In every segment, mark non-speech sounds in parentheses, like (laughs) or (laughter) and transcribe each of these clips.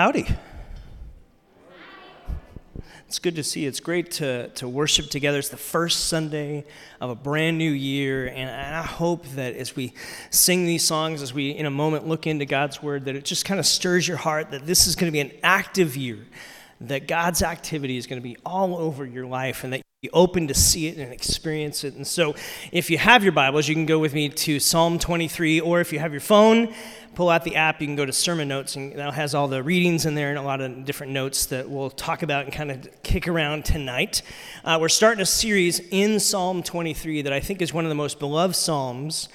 Howdy. It's good to see you. It's great to, to worship together. It's the first Sunday of a brand new year. And, and I hope that as we sing these songs, as we in a moment look into God's word, that it just kind of stirs your heart that this is going to be an active year, that God's activity is going to be all over your life, and that you're open to see it and experience it. And so, if you have your Bibles, you can go with me to Psalm 23, or if you have your phone, pull out the app, you can go to sermon notes, and that has all the readings in there and a lot of different notes that we'll talk about and kind of kick around tonight. Uh, we're starting a series in Psalm 23 that I think is one of the most beloved Psalms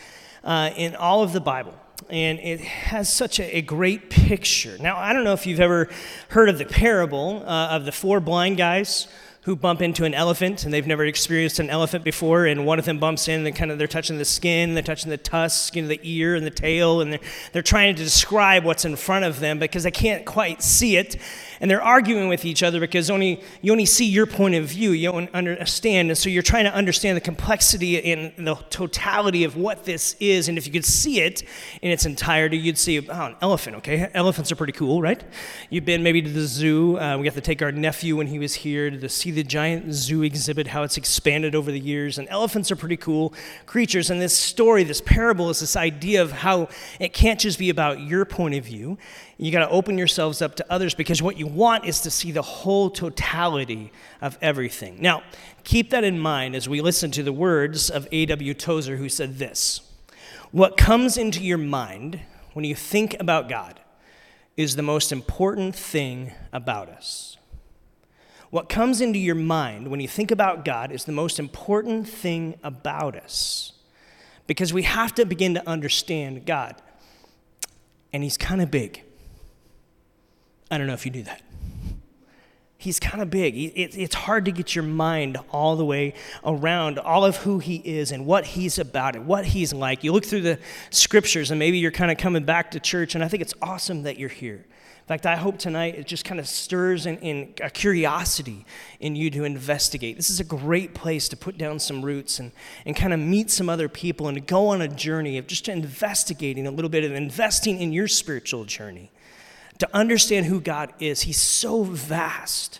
uh, in all of the Bible. And it has such a, a, great picture. Now, I don't know if you've ever heard of the parable uh, of the four blind guys who bump into an elephant and they've never experienced an elephant before and one of them bumps in and kind of they're touching the skin they're touching the tusk you know the ear and the tail and they're, they're trying to describe what's in front of them because they can't quite see it and they're arguing with each other because only you only see your point of view you don't understand and so you're trying to understand the complexity and the totality of what this is and if you could see it in its entirety you'd see oh, an elephant okay? Elephants are pretty cool right? You've been maybe to the zoo uh, we got to take our nephew when he was here to see the giant zoo exhibit how it's expanded over the years and elephants are pretty cool creatures and this story this parable is this idea of how it can't just be about your point of view you got to open yourselves up to others because what you want is to see the whole totality of everything. Now, keep that in mind as we listen to the words of A.W. Tozer, who said this What comes into your mind when you think about God is the most important thing about us. What comes into your mind when you think about God is the most important thing about us. Because we have to begin to understand God. And He's kind of big. I don't know if you knew that. He's kind of big. It's hard to get your mind all the way around all of who he is and what he's about and what he's like. You look through the scriptures and maybe you're kind of coming back to church, and I think it's awesome that you're here. In fact, I hope tonight it just kind of stirs in, in, a curiosity in you to investigate. This is a great place to put down some roots and, and kind of meet some other people and to go on a journey of just investigating a little bit of investing in your spiritual journey to understand who God is. He's so vast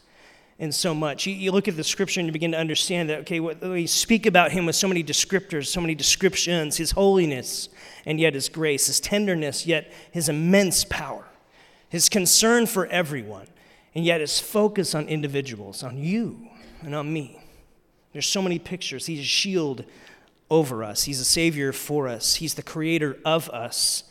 and so much. You, you, look at the scripture and you begin to understand that, okay, what, we speak about him with so many descriptors, so many descriptions, his holiness and yet his grace, his tenderness, yet his immense power, his concern for everyone, and yet his focus on individuals, on you and on me. There's so many pictures. He's a shield over us, he's a savior for us, he's the creator of us.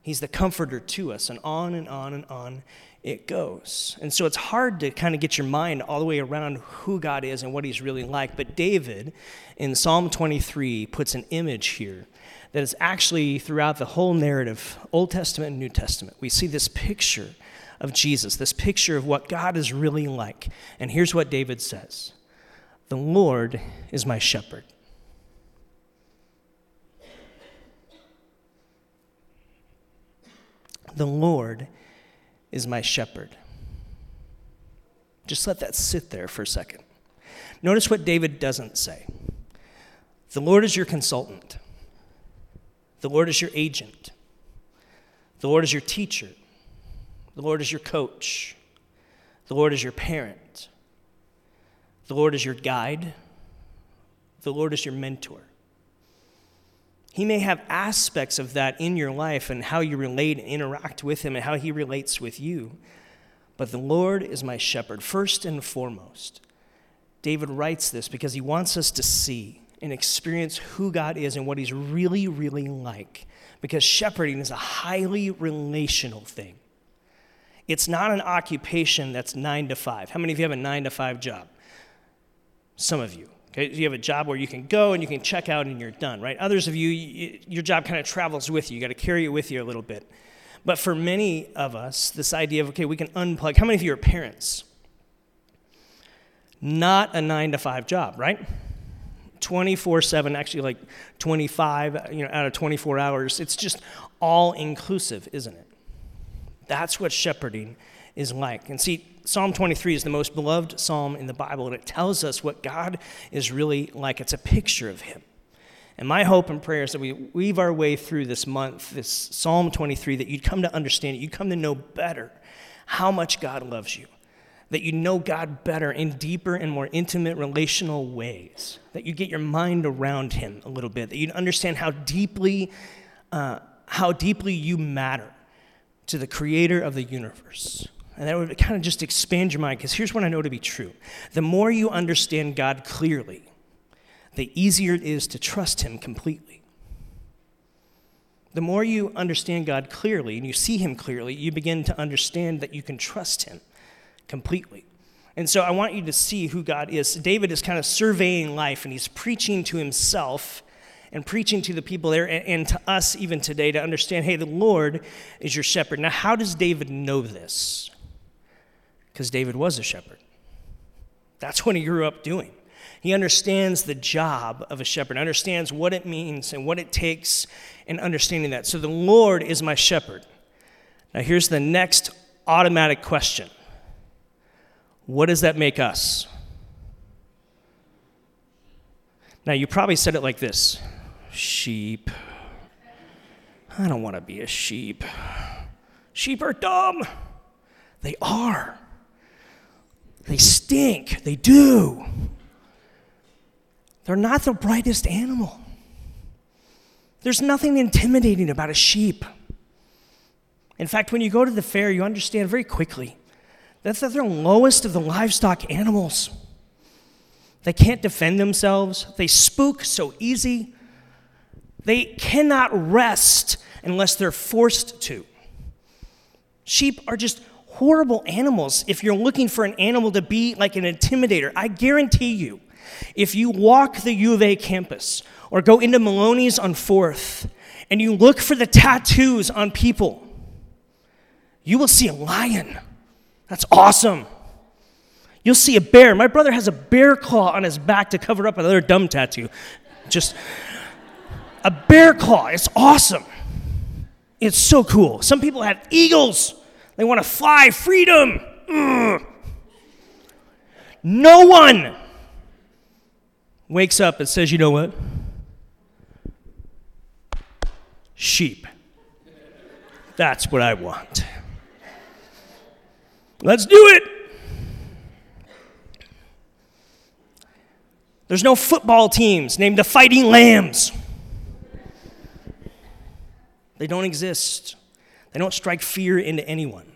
He's the comforter to us, and on and on and on it goes. And so it's hard to kind of get your mind all the way around who God is and what He's really like. But David in Psalm 23 puts an image here that is actually throughout the whole narrative, Old Testament and New Testament. We see this picture of Jesus, this picture of what God is really like. And here's what David says The Lord is my shepherd. The Lord is my shepherd. Just let that sit there for a second. Notice what David doesn't say. The Lord is your consultant. The Lord is your agent. The Lord is your teacher. The Lord is your coach. The Lord is your parent. The Lord is your guide. The Lord is your mentor. He may have aspects of that in your life and how you relate and interact with Him and how He relates with you. But the Lord is my shepherd, first and foremost. David writes this because he wants us to see and experience who God is and what He's really, really like. Because shepherding is a highly relational thing. It's not an occupation that's nine to five. How many of you have a nine to five job? Some of you. Okay, you have a job where you can go and you can check out and you're done, right? Others of you, you your job kind of travels with you. You got to carry it with you a little bit. But for many of us, this idea of, okay, we can unplug. How many of you are parents? Not a nine to five job, right? 24 7, actually like 25, you know, out of 24 hours. It's just all inclusive, isn't it? That's what shepherding is like. And see, Psalm 23 is the most beloved psalm in the Bible, and it tells us what God is really like. It's a picture of Him. And my hope and prayer is that we weave our way through this month, this Psalm 23, that you'd come to understand it, you'd come to know better how much God loves you, that you know God better in deeper and more intimate relational ways, that you get your mind around Him a little bit, that you understand how deeply, uh, how deeply you matter to the Creator of the universe. And that would kind of just expand your mind, because here's what I know to be true. The more you understand God clearly, the easier it is to trust Him completely. The more you understand God clearly and you see Him clearly, you begin to understand that you can trust Him completely. And so I want you to see who God is. David is kind of surveying life and he's preaching to himself and preaching to the people there and, to us even today to understand hey, the Lord is your shepherd. Now, how does David know this? Because David was a shepherd. That's what he grew up doing. He understands the job of a shepherd, understands what it means and what it takes in understanding that. So the Lord is my shepherd. Now, here's the next automatic question What does that make us? Now, you probably said it like this sheep. I don't want to be a sheep. Sheep are dumb. They are. They stink. They do. They're not the brightest animal. There's nothing intimidating about a sheep. In fact, when you go to the fair, you understand very quickly that they're the lowest of the livestock animals. They can't defend themselves, they spook so easy. They cannot rest unless they're forced to. Sheep are just horrible animals if you're looking for an animal to be like an intimidator. I guarantee you, if you walk the U of A campus or go into Maloney's on 4th and you look for the tattoos on people, you will see a lion. That's awesome. You'll see a bear. My brother has a bear claw on his back to cover up another dumb tattoo. Just a bear claw. It's awesome. It's so cool. Some people have eagles. They want to fly freedom. Ugh. No one wakes up and says, you know what? Sheep. That's what I want. Let's do it. There's no football teams named the Fighting Lambs. They don't exist. They don't strike fear into anyone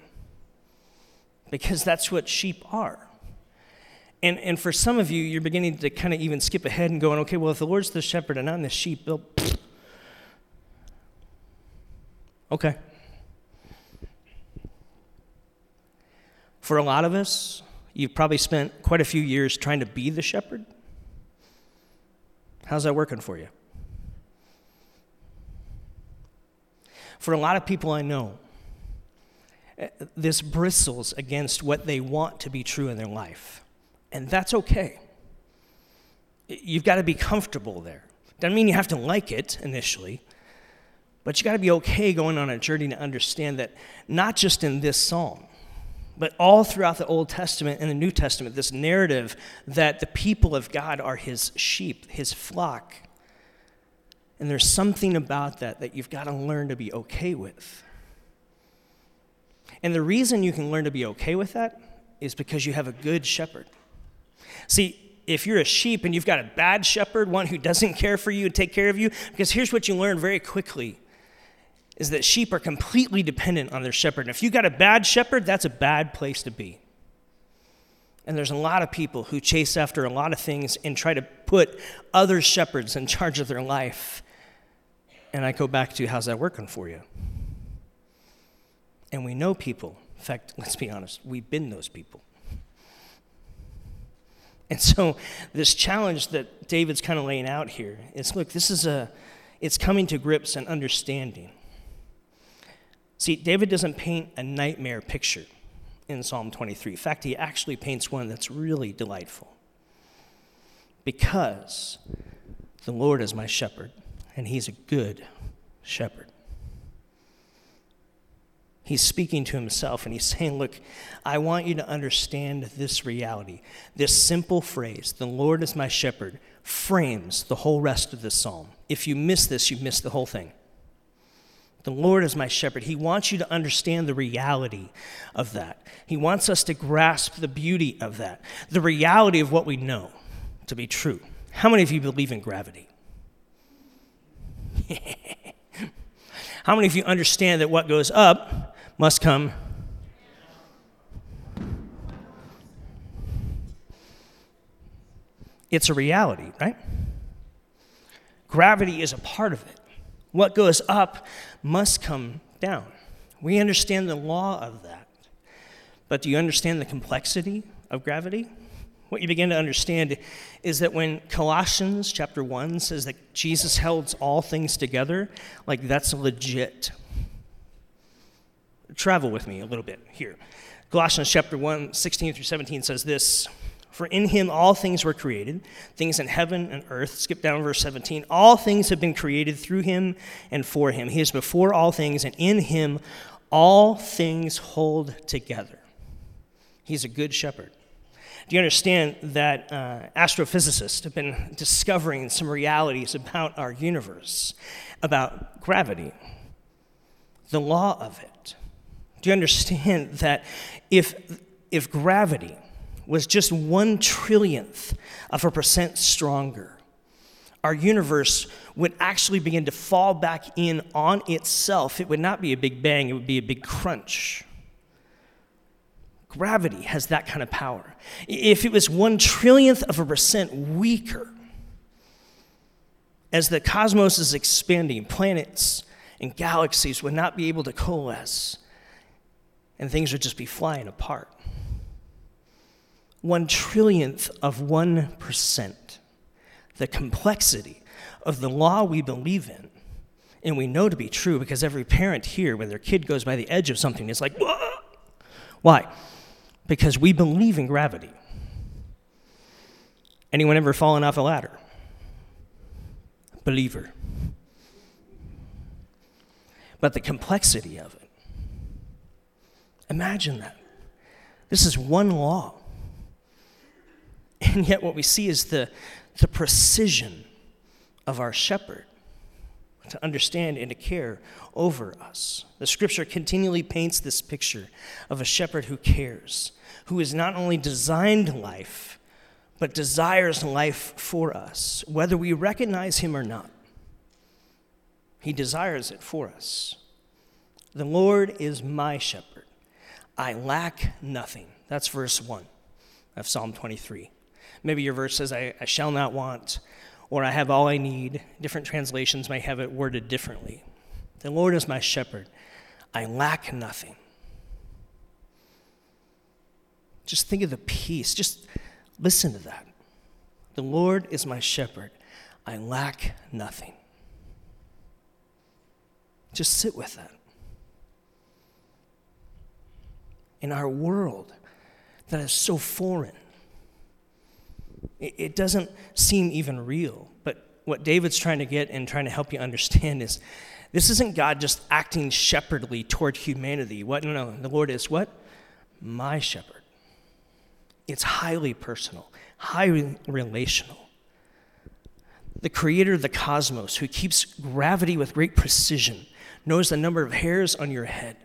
because that's what sheep are. And, and for some of you, you're beginning to kind of even skip ahead and going, okay, well, if the Lord's the shepherd and I'm the sheep, they'll. Okay. For a lot of us, you've probably spent quite a few years trying to be the shepherd. How's that working for you? For a lot of people I know, eh, this bristles against what they want to be true in their life. And that's okay. You've got to be comfortable there. Doesn't mean you have to like it initially, but you got to be okay going on a journey to understand that not just in this psalm, but all throughout the Old Testament and the New Testament, this narrative that the people of God are his sheep, his flock. And there's something about that that you've got to learn to be okay with. And the reason you can learn to be okay with that is because you have a good shepherd. See, if you're a sheep and you've got a bad shepherd, one who doesn't care for you and take care of you, because here's what you learn very quickly is that sheep are completely dependent on their shepherd. And if you've got a bad shepherd, that's a bad place to be. And there's a lot of people who chase after a lot of things and try to put other shepherds in charge of their life. And I go back to how's that working for you? And we know people. In fact, let's be honest, we've been those people. And so this challenge that David's kind of laying out here is look, this is a it's coming to grips and understanding. See, David doesn't paint a nightmare picture in Psalm 23. In fact, he actually paints one that's really delightful. Because the Lord is my shepherd, and he's a good shepherd. He's speaking to himself and he's saying, Look, I want you to understand this reality. This simple phrase, the Lord is my shepherd, frames the whole rest of this psalm. If you miss this, you miss the whole thing. The Lord is my shepherd. He wants you to understand the reality of that. He wants us to grasp the beauty of that, the reality of what we know to be true. How many of you believe in gravity? (laughs) How many of you understand that what goes up must come? It's a reality, right? Gravity is a part of it. What goes up must come down. We understand the law of that. But do you understand the complexity of gravity? What you begin to understand is that when Colossians chapter 1 says that Jesus holds all things together, like that's legit. Travel with me a little bit here. Colossians chapter 1, 16 through 17 says this for in him all things were created, things in heaven and earth. Skip down verse 17. All things have been created through him and for him. He is before all things, and in him all things hold together. He's a good shepherd. Do you understand that uh, astrophysicists have been discovering some realities about our universe, about gravity, the law of it? Do you understand that if, if gravity was just one trillionth of a percent stronger, our universe would actually begin to fall back in on itself. It would not be a big bang, it would be a big crunch. Gravity has that kind of power. If it was one trillionth of a percent weaker, as the cosmos is expanding, planets and galaxies would not be able to coalesce, and things would just be flying apart one trillionth of 1%. The complexity of the law we believe in and we know to be true because every parent here, when their kid goes by the edge of something, is like, Whoa! why? Because we believe in gravity. Anyone ever fallen off a ladder? Believer. But the complexity of it. Imagine that. This is one law. And yet, what we see is the, the precision of our shepherd to understand and to care over us. The scripture continually paints this picture of a shepherd who cares, who has not only designed life, but desires life for us, whether we recognize him or not. He desires it for us. The Lord is my shepherd. I lack nothing. That's verse 1 of Psalm 23. Maybe your verse says, I, I shall not want, or I have all I need. Different translations may have it worded differently. The Lord is my shepherd. I lack nothing. Just think of the peace. Just listen to that. The Lord is my shepherd. I lack nothing. Just sit with that. In our world that is so foreign, it doesn't seem even real. But what David's trying to get and trying to help you understand is this isn't God just acting shepherdly toward humanity. What? No, no. The Lord is what? My shepherd. It's highly personal, highly relational. The creator of the cosmos, who keeps gravity with great precision, knows the number of hairs on your head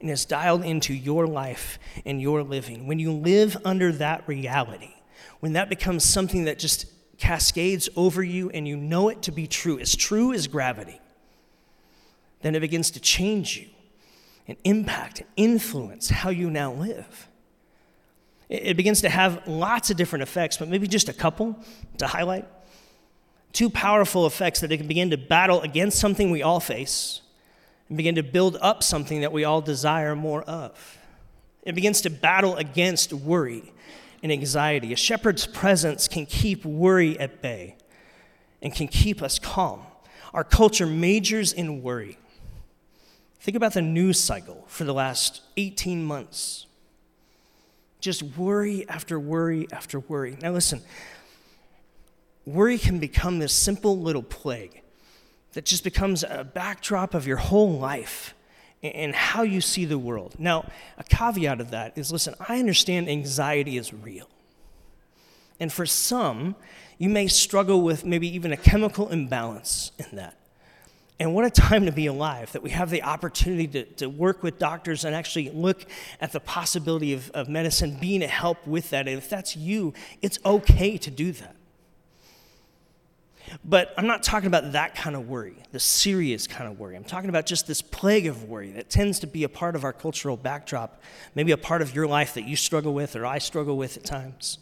and is dialed into your life and your living. When you live under that reality, when that becomes something that just cascades over you and you know it to be true, as true as gravity, then it begins to change you and impact and influence how you now live. It begins to have lots of different effects, but maybe just a couple to highlight. Two powerful effects that it can begin to battle against something we all face and begin to build up something that we all desire more of. It begins to battle against worry and anxiety. A shepherd's presence can keep worry at bay and can keep us calm. Our culture majors in worry. Think about the news cycle for the last 18 months. Just worry after worry after worry. Now, listen, worry can become this simple little plague that just becomes a backdrop of your whole life and how you see the world. Now, a caveat of that is listen, I understand anxiety is real. And for some, you may struggle with maybe even a chemical imbalance in that. And what a time to be alive that we have the opportunity to, to work with doctors and actually look at the possibility of, of medicine being a help with that. And if that's you, it's okay to do that. But I'm not talking about that kind of worry, the serious kind of worry. I'm talking about just this plague of worry that tends to be a part of our cultural backdrop, maybe a part of your life that you struggle with or I struggle with at times.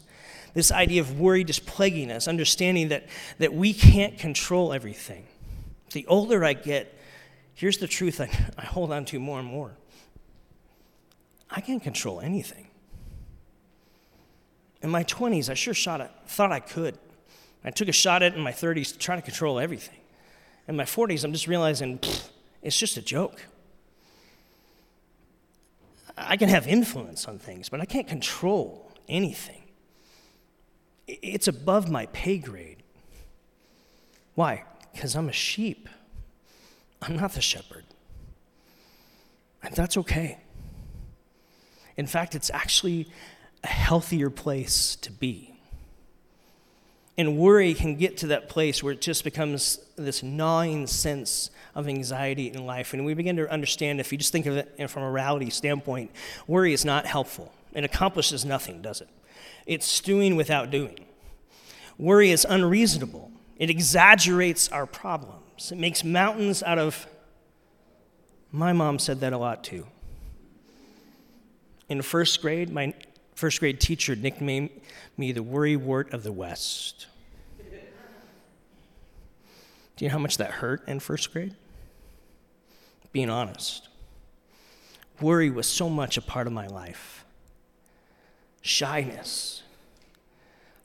This idea of worry just plaguing us, understanding that, that we can't control everything. The older I get, here's the truth I, (laughs) I hold on to more and more I can't control anything. In my 20s, I sure shot it, thought I could. I took a shot at it in my 30s to try to control everything. In my 40s, I'm just realizing it's just a joke. I can have influence on things, but I can't control anything. It's above my pay grade. Why? Because I'm a sheep. I'm not the shepherd. And that's okay. In fact, it's actually a healthier place to be. And worry can get to that place where it just becomes this gnawing sense of anxiety in life. And we begin to understand, if you just think of it from a morality standpoint, worry is not helpful. It accomplishes nothing, does it? It's stewing without doing. Worry is unreasonable, it exaggerates our problems, it makes mountains out of. My mom said that a lot too. In first grade, my first grade teacher nicknamed me the worry wart of the West. Do you know how much that hurt in first grade? Being honest. Worry was so much a part of my life. Shyness.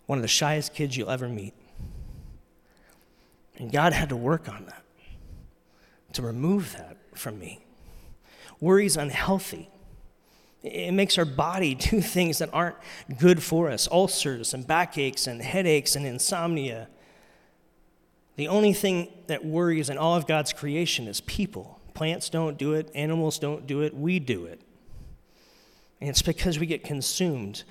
One of the shyest kids you'll ever meet. And God had to work on that to remove that from me. Worry is unhealthy. It makes our body (laughs) do things that aren't good for us ulcers and backaches and headaches and insomnia. The only thing that worries in all of God's creation is people. Plants don't do it, animals don't do it, we do it. And it's because we get consumed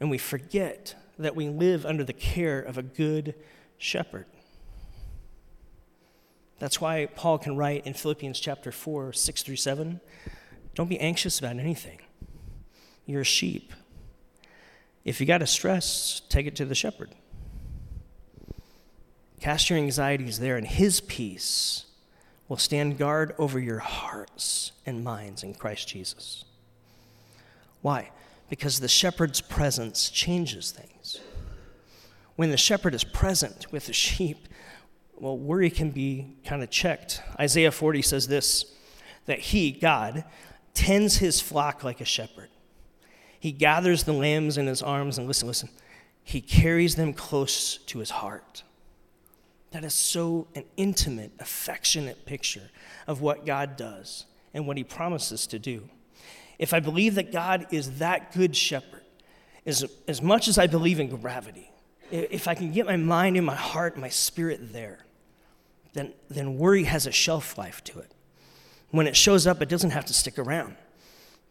and we forget that we live under the care of a good shepherd. That's why Paul can write in Philippians chapter 4, 6 through 7 don't be anxious about anything you're sheep. If you got a stress, take it to the shepherd. Cast your anxieties there, and his peace will stand guard over your hearts and minds in Christ Jesus. Why? Because the shepherd's presence changes things. When the shepherd is present with the sheep, well, worry can be kind of checked. Isaiah 40 says this that he, God, tends his flock like a shepherd. He gathers the lambs in his arms, and listen, listen, he carries them close to his heart. That is so an intimate, affectionate picture of what God does and what he promises to do. If I believe that God is that good shepherd, as, as much as I believe in gravity, if I can get my mind and my heart and my spirit there, then, then worry has a shelf life to it. When it shows up, it doesn't have to stick around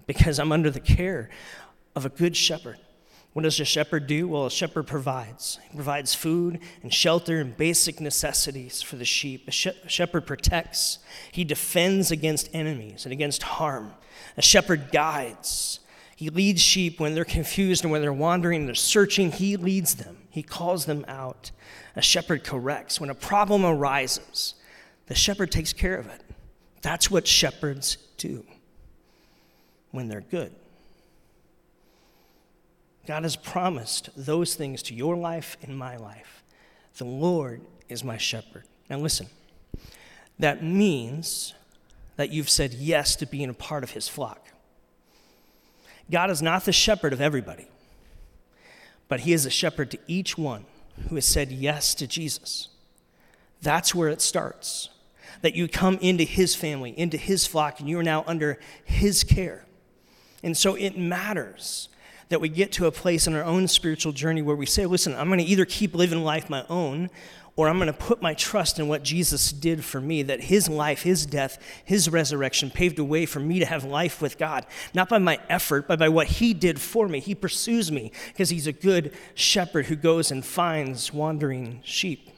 because I'm under the care of a good shepherd. What does a shepherd do? Well, a shepherd provides. He provides food and shelter and basic necessities for the sheep. A, a shepherd protects. He defends against enemies and against harm. A shepherd guides. He leads sheep when they're confused and when they're wandering, and they're searching. He leads them. He calls them out. A shepherd corrects. When a problem arises, the shepherd takes care of it. That's what shepherds do when they're good. God has promised those things to your life and my life. The Lord is my shepherd. Now, listen, that means that you've said yes to being a part of his flock. God is not the shepherd of everybody, but he is a shepherd to each one who has said yes to Jesus. That's where it starts. That you come into his family, into his flock, and you are now under his care. And so it matters that we get to a place in our own spiritual journey where we say, listen, I'm going to either keep living life my own or I'm going to put my trust in what Jesus did for me, that his life, his death, his resurrection paved a way for me to have life with God, not by my effort, but by what he did for me. He pursues me because he's a good shepherd who goes and finds wandering sheep.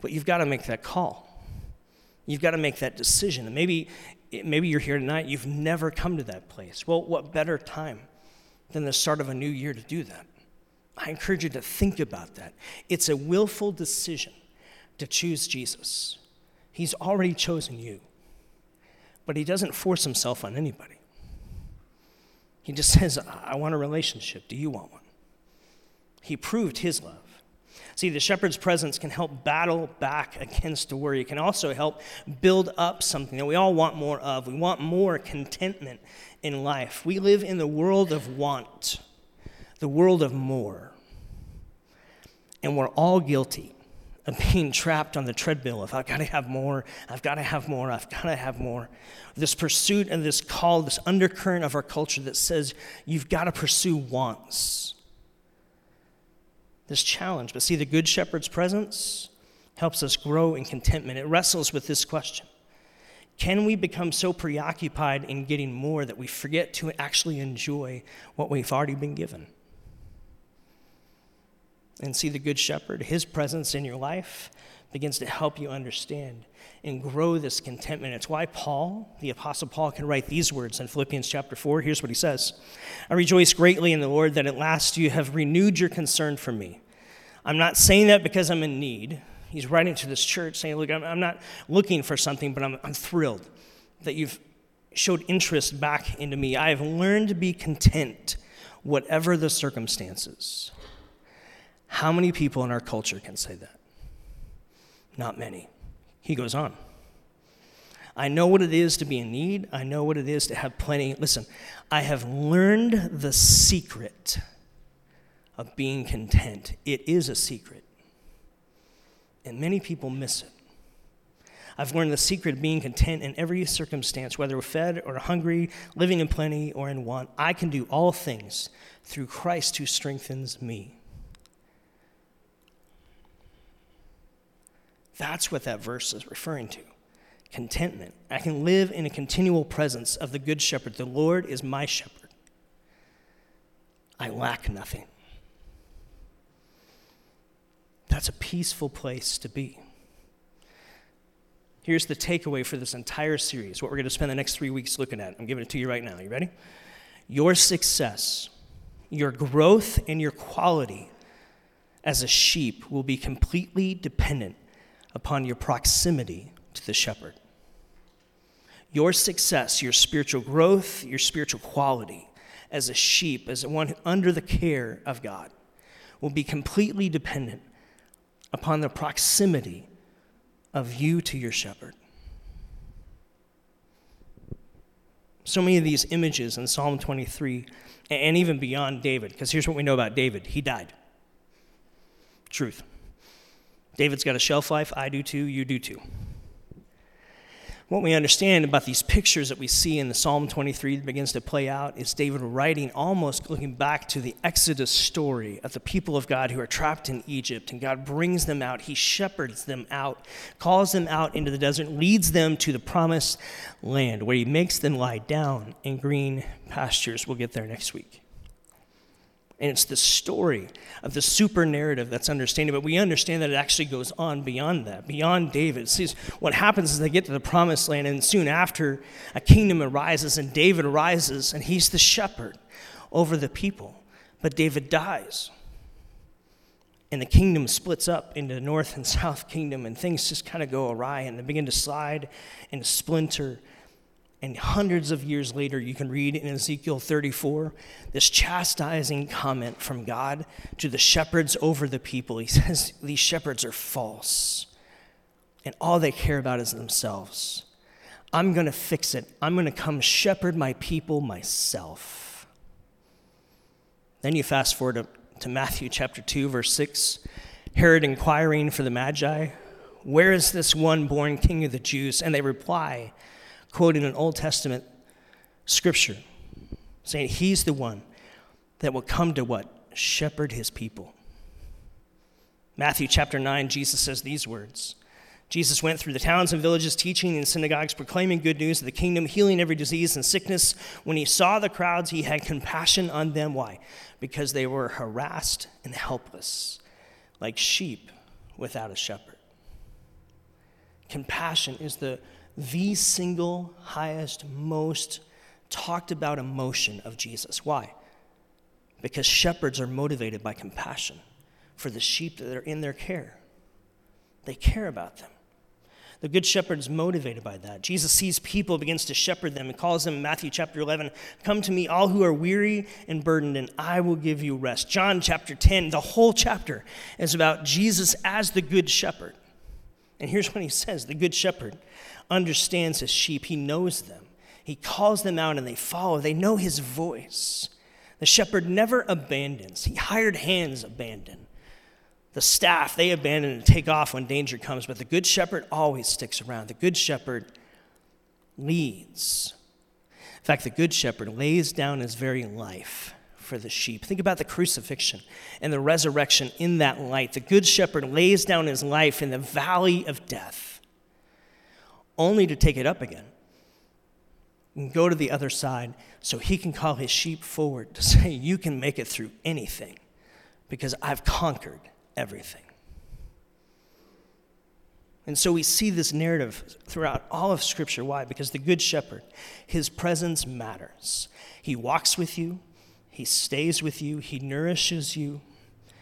But you've got to make that call. You've got to make that decision. And maybe, maybe you're here tonight, you've never come to that place. Well, what better time than the start of a new year to do that? I encourage you to think about that. It's a willful decision to choose Jesus. He's already chosen you, but He doesn't force Himself on anybody. He just says, I want a relationship. Do you want one? He proved His love. See, the shepherd's presence can help battle back against worry. It can also help build up something that we all want more of. We want more contentment in life. We live in the world of want, the world of more. And we're all guilty of being trapped on the treadmill of I've got to have more, I've got to have more, I've got to have more. This pursuit and this call, this undercurrent of our culture that says you've got to pursue wants. This challenge. But see, the Good Shepherd's presence helps us grow in contentment. It wrestles with this question Can we become so preoccupied in getting more that we forget to actually enjoy what we've already been given? and see the Good Shepherd, his presence in your life begins to help you understand and grow this contentment. It's why Paul, the Apostle Paul, can write these words in Philippians chapter 4. Here's what he says I rejoice greatly in the Lord that at last you have renewed your concern for me. I'm not saying that because I'm in need. He's writing to this church saying, Look, I'm, not looking for something, but I'm, I'm thrilled that you've showed interest back into me. I have learned to be content, whatever the circumstances. How many people in our culture can say that? Not many. He goes on. I know what it is to be in need. I know what it is to have plenty. Listen, I have learned the secret of being content. It is a secret, and many people miss it. I've learned the secret of being content in every circumstance, whether we're fed or hungry, living in plenty or in want. I can do all things through Christ who strengthens me. That's what that verse is referring to contentment. I can live in a continual presence of the Good Shepherd. The Lord is my shepherd. I lack nothing. That's a peaceful place to be. Here's the takeaway for this entire series, what we're going to spend the next three weeks looking at. I'm giving it to you right now. You ready? Your success, your growth, and your quality as a sheep will be completely dependent upon your proximity to the shepherd. Your success, your spiritual growth, your spiritual quality as a sheep, as one under the care of God, will be completely dependent upon the proximity of you to your shepherd. So many of these images in Psalm 23 and even beyond David, because here's what we know about David he died. Truth. David's got a shelf life. I do too. You do too. What we understand about these pictures that we see in the Psalm 23 that begins to play out is David writing almost looking back to the Exodus story of the people of God who are trapped in Egypt, and God brings them out. He shepherds them out, calls them out into the desert, leads them to the promised land where He makes them lie down in green pastures. We'll get there next week. And it's the story of the super narrative that's understanding, but we understand that it actually goes on beyond that, beyond David. See, what happens is they get to the promised land, and soon after, a kingdom arises, and David arises, and he's the shepherd over the people. But David dies. And the kingdom splits up into north and south kingdom, and things just kind of go awry, and they begin to slide and splinter and hundreds of years later, you can read in Ezekiel 34 this chastising comment from God to the shepherds over the people. He (laughs) says, These shepherds are false, and all they care about is themselves. I'm going to fix it. I'm going to come shepherd my people myself. Then you fast forward to, to Matthew chapter 2, verse 6. Herod inquiring for the Magi, Where is this one born king of the Jews? And they reply, quoting an Old Testament scripture, saying he's the one that will come to what? Shepherd his people. Matthew chapter 9, Jesus says these words. Jesus went through the towns and villages, teaching in synagogues, proclaiming good news of the kingdom, healing every disease and sickness. When he saw the crowds, he had compassion on them. Why? Because they were harassed and helpless, like sheep without a shepherd. compassion is the, the single highest, most talked about emotion of Jesus. Why? Because shepherds are motivated by compassion for the sheep that are in their care. They care about them. The good shepherd is motivated by that. Jesus sees people, begins to shepherd them, and calls them Matthew chapter 11, Come to me, all who are weary and burdened, and I will give you rest. John chapter 10, the whole chapter is about Jesus as the good shepherd. And here's what he says The good shepherd understands his sheep, he knows them. He calls them out and they follow. They know his voice. The shepherd never abandons, he hired hands abandon. The staff, they abandon and take off when danger comes, but the good shepherd always sticks around. The good shepherd leads. In fact, the good shepherd lays down his very life for the sheep. Think about the crucifixion and the resurrection in that light. The good shepherd lays down his life in the valley of death, only to take it up again and go to the other side so he can call his sheep forward to (laughs) say, You can make it through anything because I've conquered everything. And so we see this narrative throughout all of Scripture. Why? Because the Good Shepherd, his presence matters. He walks with you, he stays with you, he nourishes you,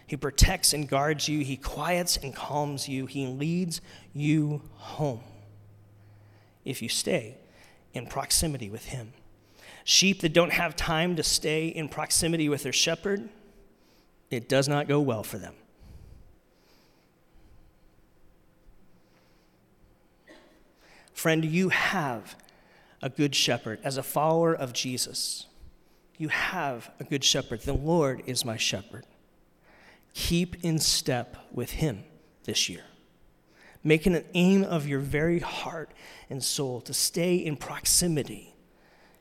he protects and guards you, he quiets and calms you, he leads you home if you stay in proximity with him. Sheep that don't have time to stay in proximity with their shepherd, it does not go well for them. Friend, you have a good shepherd. As a follower of Jesus, you have a good shepherd. The Lord is my shepherd. Keep in step with him this year. Make it an aim of your very heart and soul to stay in proximity.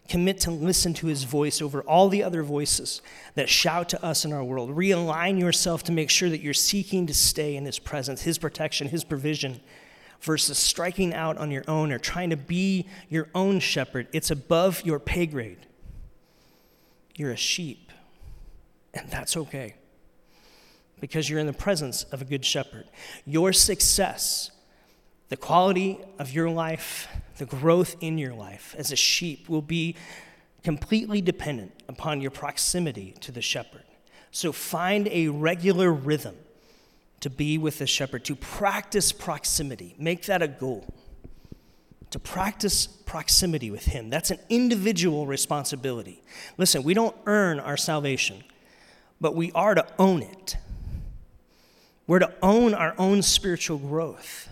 Commit to listen to his voice over all the other voices that shout to us in our world. Realign yourself to make sure that you're seeking to stay in his presence, his protection, his provision, versus striking out on your own or trying to be your own shepherd. It's above your pay grade. You're a sheep, and that's okay because you're in the presence of a good shepherd. Your success, the quality of your life, the growth in your life as a sheep will be completely dependent upon your proximity to the shepherd. So find a regular rhythm to be with the shepherd, to practice proximity. Make that a goal. To practice proximity with him. That's an individual responsibility. Listen, we don't earn our salvation, but we are to own it. We're to own our own spiritual growth.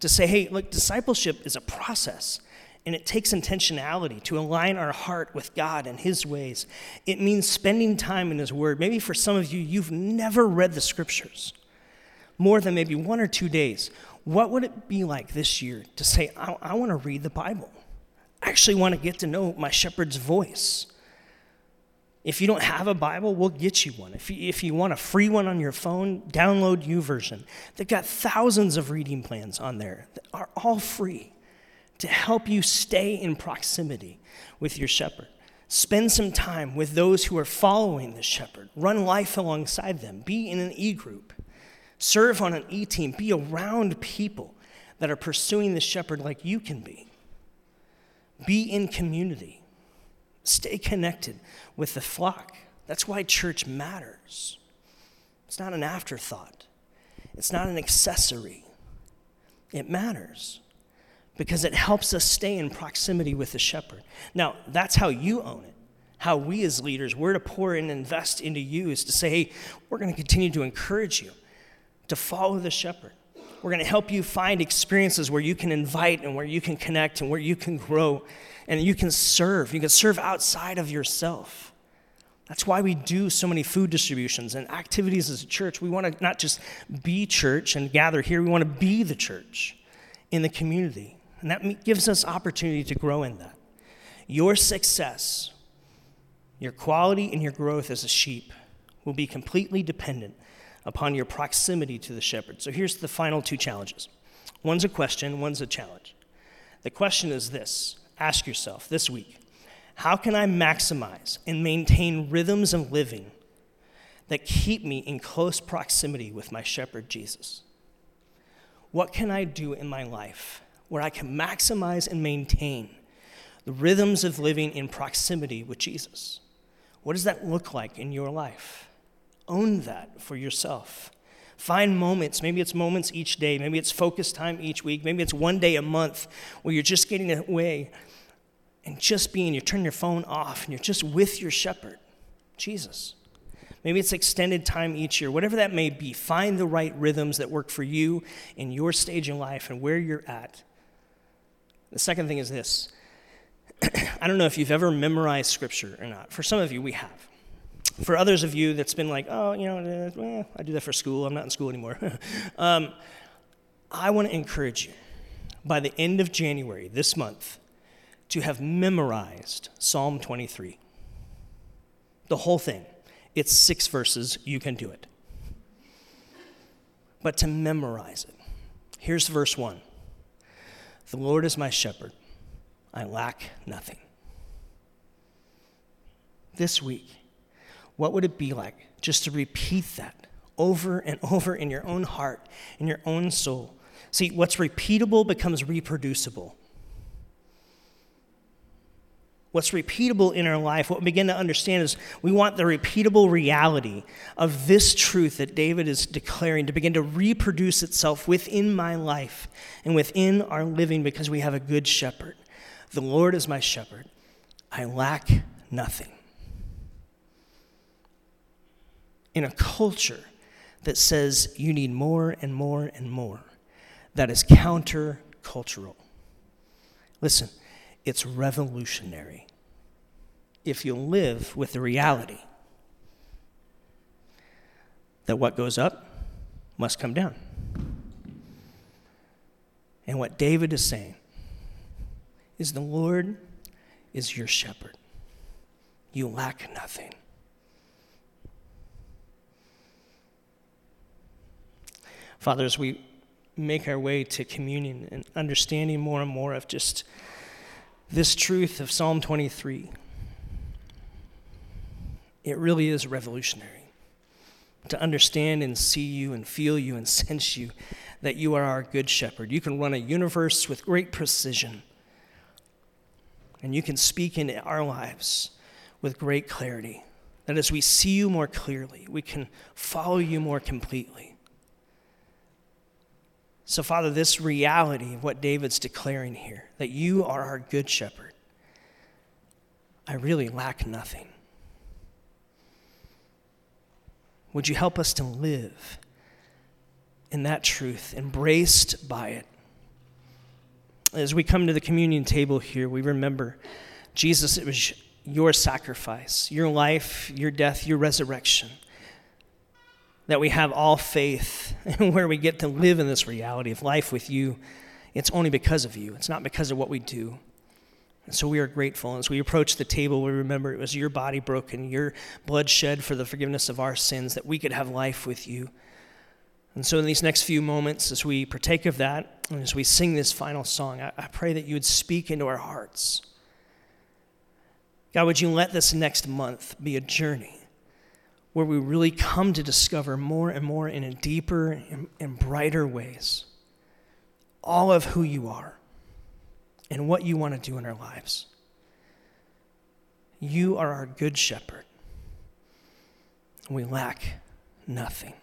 To say, hey, look, discipleship is a process and it takes intentionality to align our heart with God and His ways. It means spending time in His Word. Maybe for some of you, you've never read the Scriptures more than maybe one or two days. What would it be like this year to say, I, I want to read the Bible? I actually want to get to know my shepherd's voice. If you don't have a Bible, we'll get you one. If you, if you want a free one on your phone, download YouVersion. They've got thousands of reading plans on there that are all free to help you stay in proximity with your shepherd. Spend some time with those who are following the shepherd. Run life alongside them. Be in an e group. Serve on an e team. Be around people that are pursuing the shepherd like you can be. Be in community. Stay connected with the flock. That's why church matters. It's not an afterthought, it's not an accessory. It matters because it helps us stay in proximity with the shepherd. Now, that's how you own it. How we as leaders, we're to pour and invest into you is to say, hey, we're going to continue to encourage you to follow the shepherd. We're going to help you find experiences where you can invite and where you can connect and where you can grow and you can serve. You can serve outside of yourself. That's why we do so many food distributions and activities as a church. We want to not just be church and gather here, we want to be the church in the community. And that gives us opportunity to grow in that. Your success, your quality, and your growth as a sheep will be completely dependent upon your proximity to the shepherd. So here's the final two challenges one's a question, one's a challenge. The question is this ask yourself this week how can I maximize and maintain rhythms of living that keep me in close proximity with my shepherd, Jesus? What can I do in my life where I can maximize and maintain the rhythms of living in proximity with Jesus? What does that look like in your life? Own that for yourself. Find moments, maybe it's moments each day, maybe it's focus time each week, maybe it's one day a month where you're just getting away and just being, you turn your phone off and you're just with your shepherd, Jesus. Maybe it's extended time each year, whatever that may be. Find the right rhythms that work for you in your stage in life and where you're at. The second thing is this (clears throat) I don't know if you've ever memorized scripture or not. For some of you, we have. For others of you, that's been like, oh, you know, well, I do that for school. I'm not in school anymore. (laughs) um, I want to encourage you by the end of January this month to have memorized Psalm 23. The whole thing. It's six verses. You can do it. But to memorize it. Here's verse 1 The Lord is my shepherd, I lack nothing. This week, what would it be like just to repeat that over and over in your own heart, in your own soul? See, what's repeatable becomes reproducible what's repeatable in our life, what we begin to understand is we want the repeatable reality of this truth that David is declaring to begin to reproduce itself within my life and within our living because we have a good shepherd. The Lord is my shepherd. I lack nothing. In a culture that says you need more and more and more, that is counter-cultural. Listen, it's revolutionary if you live with the reality that what goes up must come down. And what David is saying is the Lord is your shepherd. You lack nothing. Father, as we make our way to communion and understanding more and more of just this truth of Psalm 23, it really is revolutionary to understand and see you and feel you and (laughs) sense you that you are our good shepherd. You can run a universe with great precision, and you can speak into our lives with great clarity. That as we see you more clearly, we can follow you more completely. So, Father, this reality of what David's declaring here, that you are our good shepherd, I really lack nothing. Would you help us to live in that truth, embraced by it? As we come to the communion table here, we remember Jesus, it was your sacrifice, your life, your death, your resurrection. That we have all faith (laughs) and where we get to live in this reality of life with you. It's only because of you, it's not because of what we do. And so we are grateful. And as we approach the table, we remember it was your body broken, your blood shed for the forgiveness of our sins, that we could have life with you. And so, in these next few moments, as we partake of that, and as we sing this final song, I, I pray that you would speak into our hearts. God, would you let this next month be a journey where we really come to discover more and more in a deeper and, and brighter ways all of who you are and what you want to do in our lives. You are our good shepherd. We lack nothing.